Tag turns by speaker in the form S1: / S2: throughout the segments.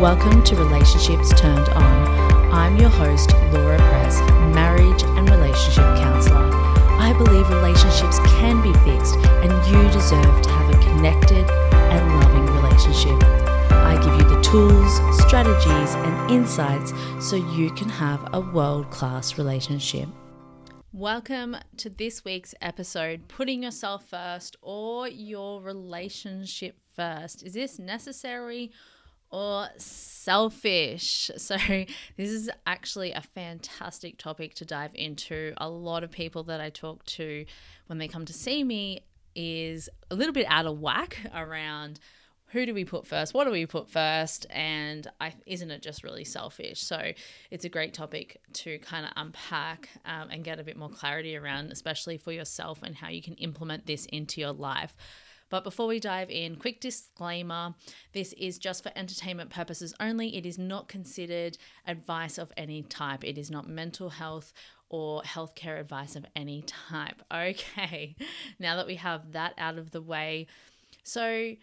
S1: Welcome to Relationships Turned On. I'm your host, Laura Press, marriage and relationship counselor. I believe relationships can be fixed and you deserve to have a connected and loving relationship. I give you the tools, strategies, and insights so you can have a world class relationship. Welcome to this week's episode Putting Yourself First or Your Relationship First. Is this necessary or selfish? So, this is actually a fantastic topic to dive into. A lot of people that I talk to when they come to see me is a little bit out of whack around who do we put first? What do we put first? And I, isn't it just really selfish? So it's a great topic to kind of unpack um, and get a bit more clarity around, especially for yourself and how you can implement this into your life. But before we dive in, quick disclaimer this is just for entertainment purposes only. It is not considered advice of any type, it is not mental health or healthcare advice of any type. Okay, now that we have that out of the way. So,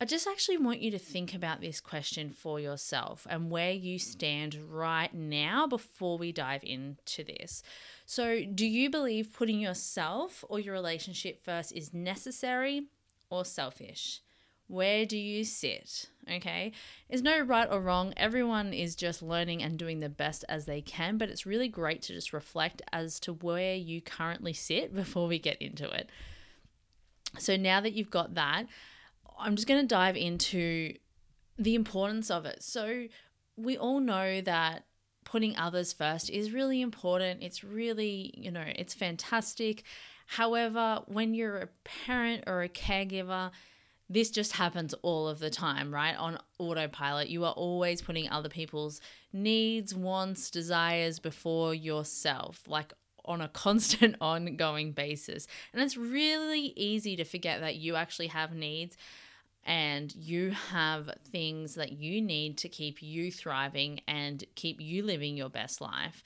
S1: I just actually want you to think about this question for yourself and where you stand right now before we dive into this. So, do you believe putting yourself or your relationship first is necessary or selfish? Where do you sit? Okay. There's no right or wrong. Everyone is just learning and doing the best as they can, but it's really great to just reflect as to where you currently sit before we get into it. So now that you've got that, I'm just going to dive into the importance of it. So, we all know that putting others first is really important. It's really, you know, it's fantastic. However, when you're a parent or a caregiver, this just happens all of the time, right? On autopilot, you are always putting other people's needs, wants, desires before yourself, like on a constant, ongoing basis. And it's really easy to forget that you actually have needs and you have things that you need to keep you thriving and keep you living your best life.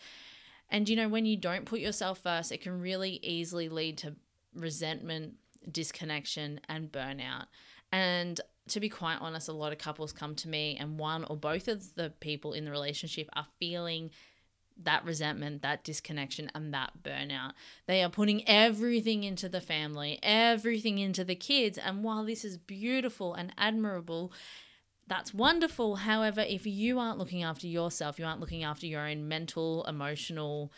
S1: And you know, when you don't put yourself first, it can really easily lead to resentment, disconnection, and burnout. And to be quite honest, a lot of couples come to me, and one or both of the people in the relationship are feeling that resentment, that disconnection, and that burnout. They are putting everything into the family, everything into the kids. And while this is beautiful and admirable, that's wonderful. However, if you aren't looking after yourself, you aren't looking after your own mental, emotional,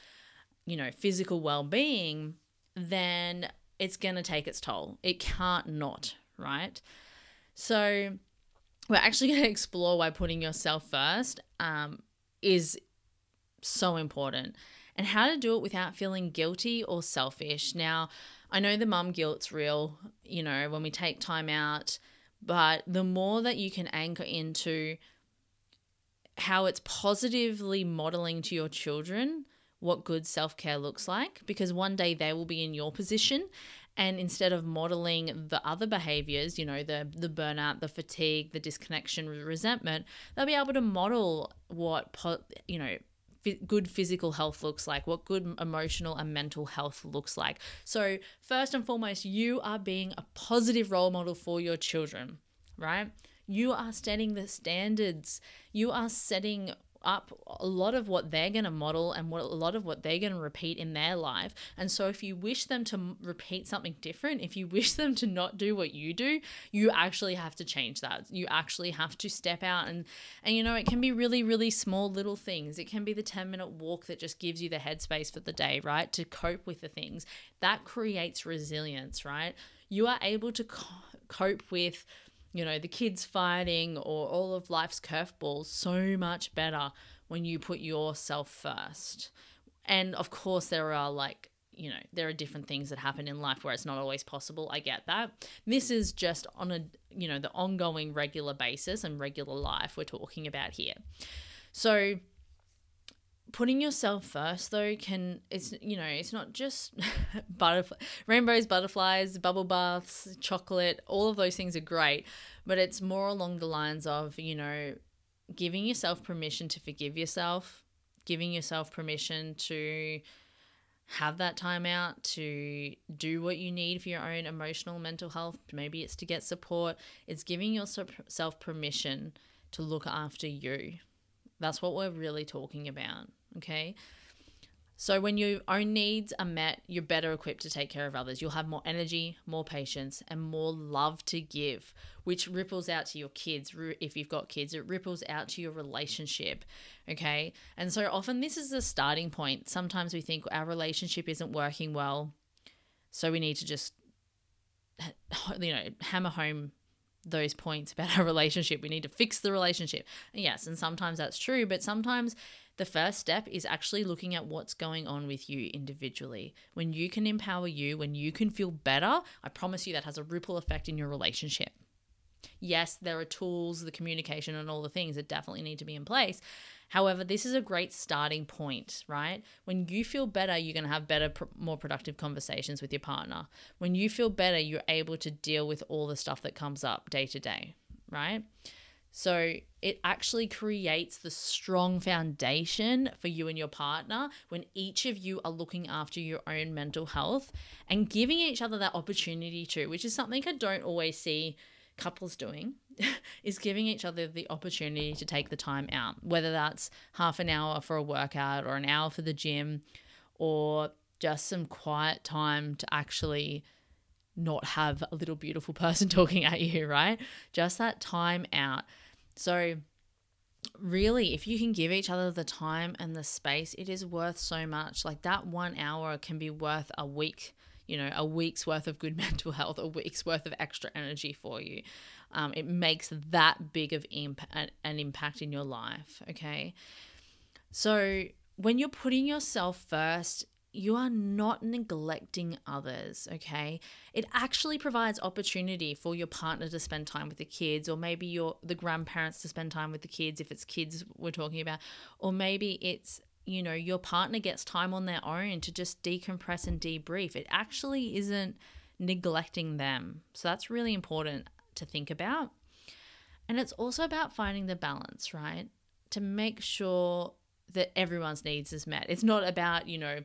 S1: you know, physical well being, then it's going to take its toll. It can't not, right? So, we're actually going to explore why putting yourself first um, is so important and how to do it without feeling guilty or selfish. Now, I know the mum guilt's real, you know, when we take time out, but the more that you can anchor into how it's positively modeling to your children what good self care looks like, because one day they will be in your position. And instead of modeling the other behaviors, you know, the the burnout, the fatigue, the disconnection, resentment, they'll be able to model what you know good physical health looks like, what good emotional and mental health looks like. So, first and foremost, you are being a positive role model for your children, right? You are setting the standards. You are setting up a lot of what they're going to model and what a lot of what they're going to repeat in their life. And so if you wish them to repeat something different, if you wish them to not do what you do, you actually have to change that. You actually have to step out and and you know, it can be really really small little things. It can be the 10 minute walk that just gives you the headspace for the day, right? To cope with the things. That creates resilience, right? You are able to co- cope with you know, the kids fighting or all of life's curveballs so much better when you put yourself first. And of course, there are like, you know, there are different things that happen in life where it's not always possible. I get that. This is just on a, you know, the ongoing regular basis and regular life we're talking about here. So, putting yourself first though can it's you know it's not just butterfly rainbows butterflies bubble baths chocolate all of those things are great but it's more along the lines of you know giving yourself permission to forgive yourself giving yourself permission to have that time out to do what you need for your own emotional mental health maybe it's to get support it's giving yourself permission to look after you. That's what we're really talking about. Okay. So, when your own needs are met, you're better equipped to take care of others. You'll have more energy, more patience, and more love to give, which ripples out to your kids. If you've got kids, it ripples out to your relationship. Okay. And so, often this is the starting point. Sometimes we think our relationship isn't working well. So, we need to just, you know, hammer home those points about our relationship. We need to fix the relationship. yes, and sometimes that's true, but sometimes the first step is actually looking at what's going on with you individually. When you can empower you, when you can feel better, I promise you that has a ripple effect in your relationship. Yes, there are tools, the communication, and all the things that definitely need to be in place. However, this is a great starting point, right? When you feel better, you're going to have better, more productive conversations with your partner. When you feel better, you're able to deal with all the stuff that comes up day to day, right? So it actually creates the strong foundation for you and your partner when each of you are looking after your own mental health and giving each other that opportunity to, which is something I don't always see couples doing, is giving each other the opportunity to take the time out, whether that's half an hour for a workout or an hour for the gym or just some quiet time to actually not have a little beautiful person talking at you, right? Just that time out. So, really, if you can give each other the time and the space, it is worth so much. Like that one hour can be worth a week, you know, a week's worth of good mental health, a week's worth of extra energy for you. Um, it makes that big of imp- an impact in your life. Okay. So, when you're putting yourself first, you are not neglecting others, okay? It actually provides opportunity for your partner to spend time with the kids or maybe your the grandparents to spend time with the kids if it's kids we're talking about or maybe it's you know your partner gets time on their own to just decompress and debrief. It actually isn't neglecting them. So that's really important to think about. And it's also about finding the balance, right? To make sure that everyone's needs is met. It's not about, you know,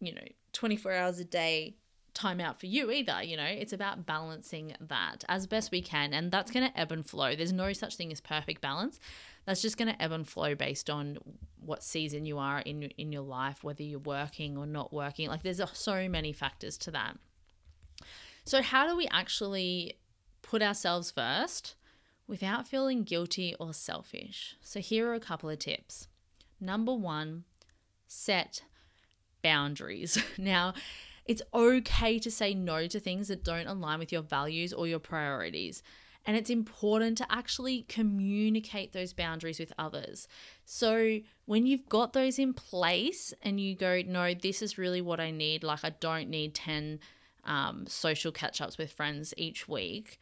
S1: you know, 24 hours a day time out for you either, you know. It's about balancing that as best we can and that's going to ebb and flow. There's no such thing as perfect balance. That's just going to ebb and flow based on what season you are in in your life, whether you're working or not working. Like there's so many factors to that. So how do we actually put ourselves first without feeling guilty or selfish? So here are a couple of tips. Number 1, set boundaries. Now, it's okay to say no to things that don't align with your values or your priorities. And it's important to actually communicate those boundaries with others. So, when you've got those in place and you go, no, this is really what I need, like I don't need 10 um, social catch ups with friends each week,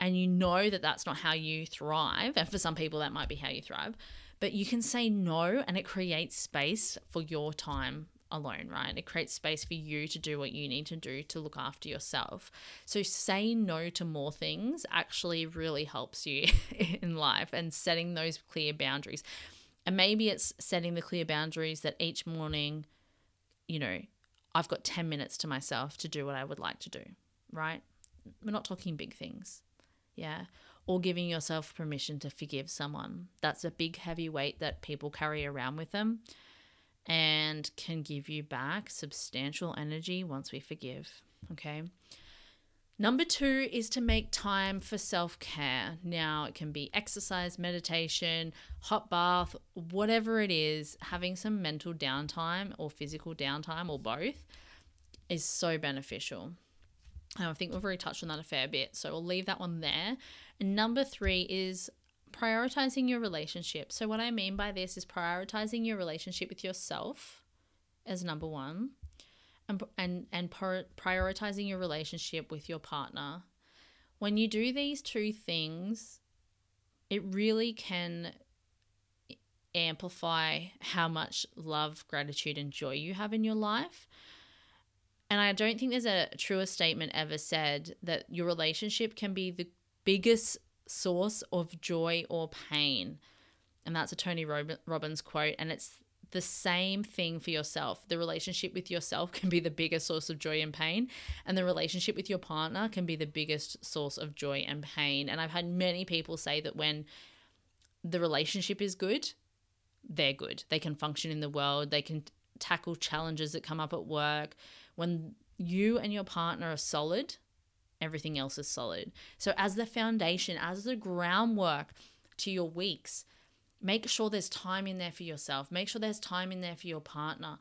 S1: and you know that that's not how you thrive, and for some people that might be how you thrive, but you can say no and it creates space for your time alone, right? It creates space for you to do what you need to do to look after yourself. So, saying no to more things actually really helps you in life and setting those clear boundaries. And maybe it's setting the clear boundaries that each morning, you know, I've got 10 minutes to myself to do what I would like to do, right? We're not talking big things. Yeah. Or giving yourself permission to forgive someone. That's a big heavy weight that people carry around with them and can give you back substantial energy once we forgive. Okay. Number two is to make time for self care. Now, it can be exercise, meditation, hot bath, whatever it is, having some mental downtime or physical downtime or both is so beneficial. Um, I think we've already touched on that a fair bit, so we'll leave that one there. And number three is prioritizing your relationship. So, what I mean by this is prioritizing your relationship with yourself as number one, and and and prioritizing your relationship with your partner. When you do these two things, it really can amplify how much love, gratitude, and joy you have in your life. And I don't think there's a truer statement ever said that your relationship can be the biggest source of joy or pain. And that's a Tony Robbins quote. And it's the same thing for yourself. The relationship with yourself can be the biggest source of joy and pain, and the relationship with your partner can be the biggest source of joy and pain. And I've had many people say that when the relationship is good, they're good. They can function in the world, they can tackle challenges that come up at work. When you and your partner are solid, everything else is solid. So, as the foundation, as the groundwork to your weeks, make sure there's time in there for yourself. Make sure there's time in there for your partner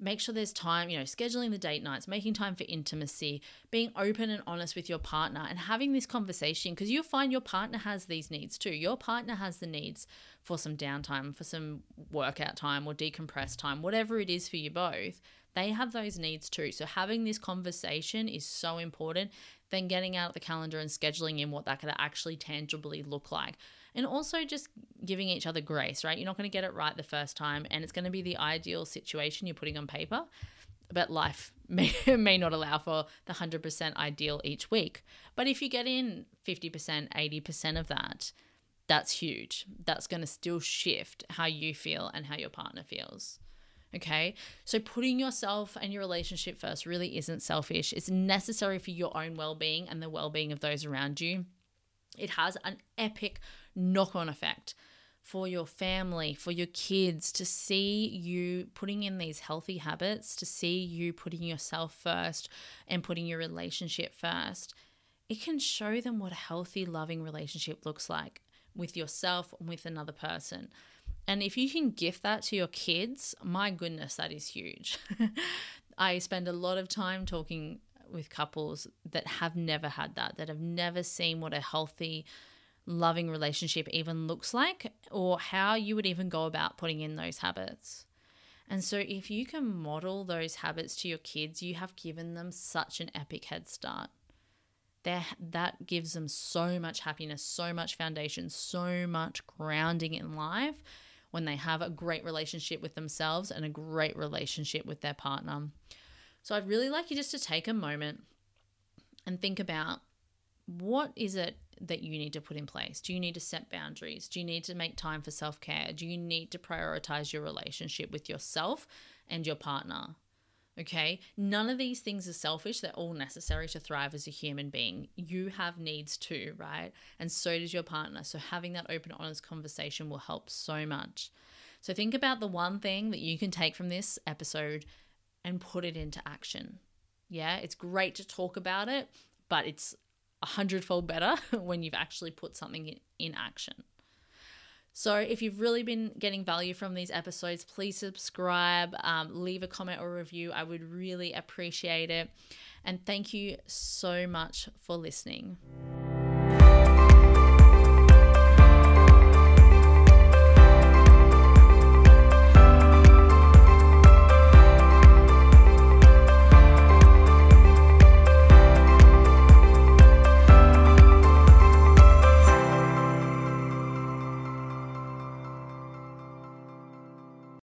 S1: make sure there's time, you know, scheduling the date nights, making time for intimacy, being open and honest with your partner, and having this conversation because you'll find your partner has these needs too. Your partner has the needs for some downtime, for some workout time or decompress time, whatever it is for you both. They have those needs too. So having this conversation is so important than getting out the calendar and scheduling in what that could actually tangibly look like. And also just giving each other grace, right? You're not going to get it right the first time and it's going to be the ideal situation you're putting on paper. But life may, may not allow for the 100% ideal each week. But if you get in 50%, 80% of that, that's huge. That's going to still shift how you feel and how your partner feels. Okay. So putting yourself and your relationship first really isn't selfish. It's necessary for your own well being and the well being of those around you. It has an epic knock on effect for your family, for your kids to see you putting in these healthy habits, to see you putting yourself first and putting your relationship first. It can show them what a healthy, loving relationship looks like with yourself and with another person. And if you can gift that to your kids, my goodness, that is huge. I spend a lot of time talking with couples that have never had that, that have never seen what a healthy, loving relationship even looks like, or how you would even go about putting in those habits. And so, if you can model those habits to your kids, you have given them such an epic head start. There, that gives them so much happiness, so much foundation, so much grounding in life when they have a great relationship with themselves and a great relationship with their partner. So I'd really like you just to take a moment and think about what is it that you need to put in place? Do you need to set boundaries? Do you need to make time for self care? Do you need to prioritize your relationship with yourself and your partner? Okay, none of these things are selfish. They're all necessary to thrive as a human being. You have needs too, right? And so does your partner. So, having that open, honest conversation will help so much. So, think about the one thing that you can take from this episode and put it into action. Yeah, it's great to talk about it, but it's a hundredfold better when you've actually put something in, action. So, if you've really been getting value from these episodes, please subscribe, um, leave a comment or review. I would really appreciate it. And thank you so much for listening.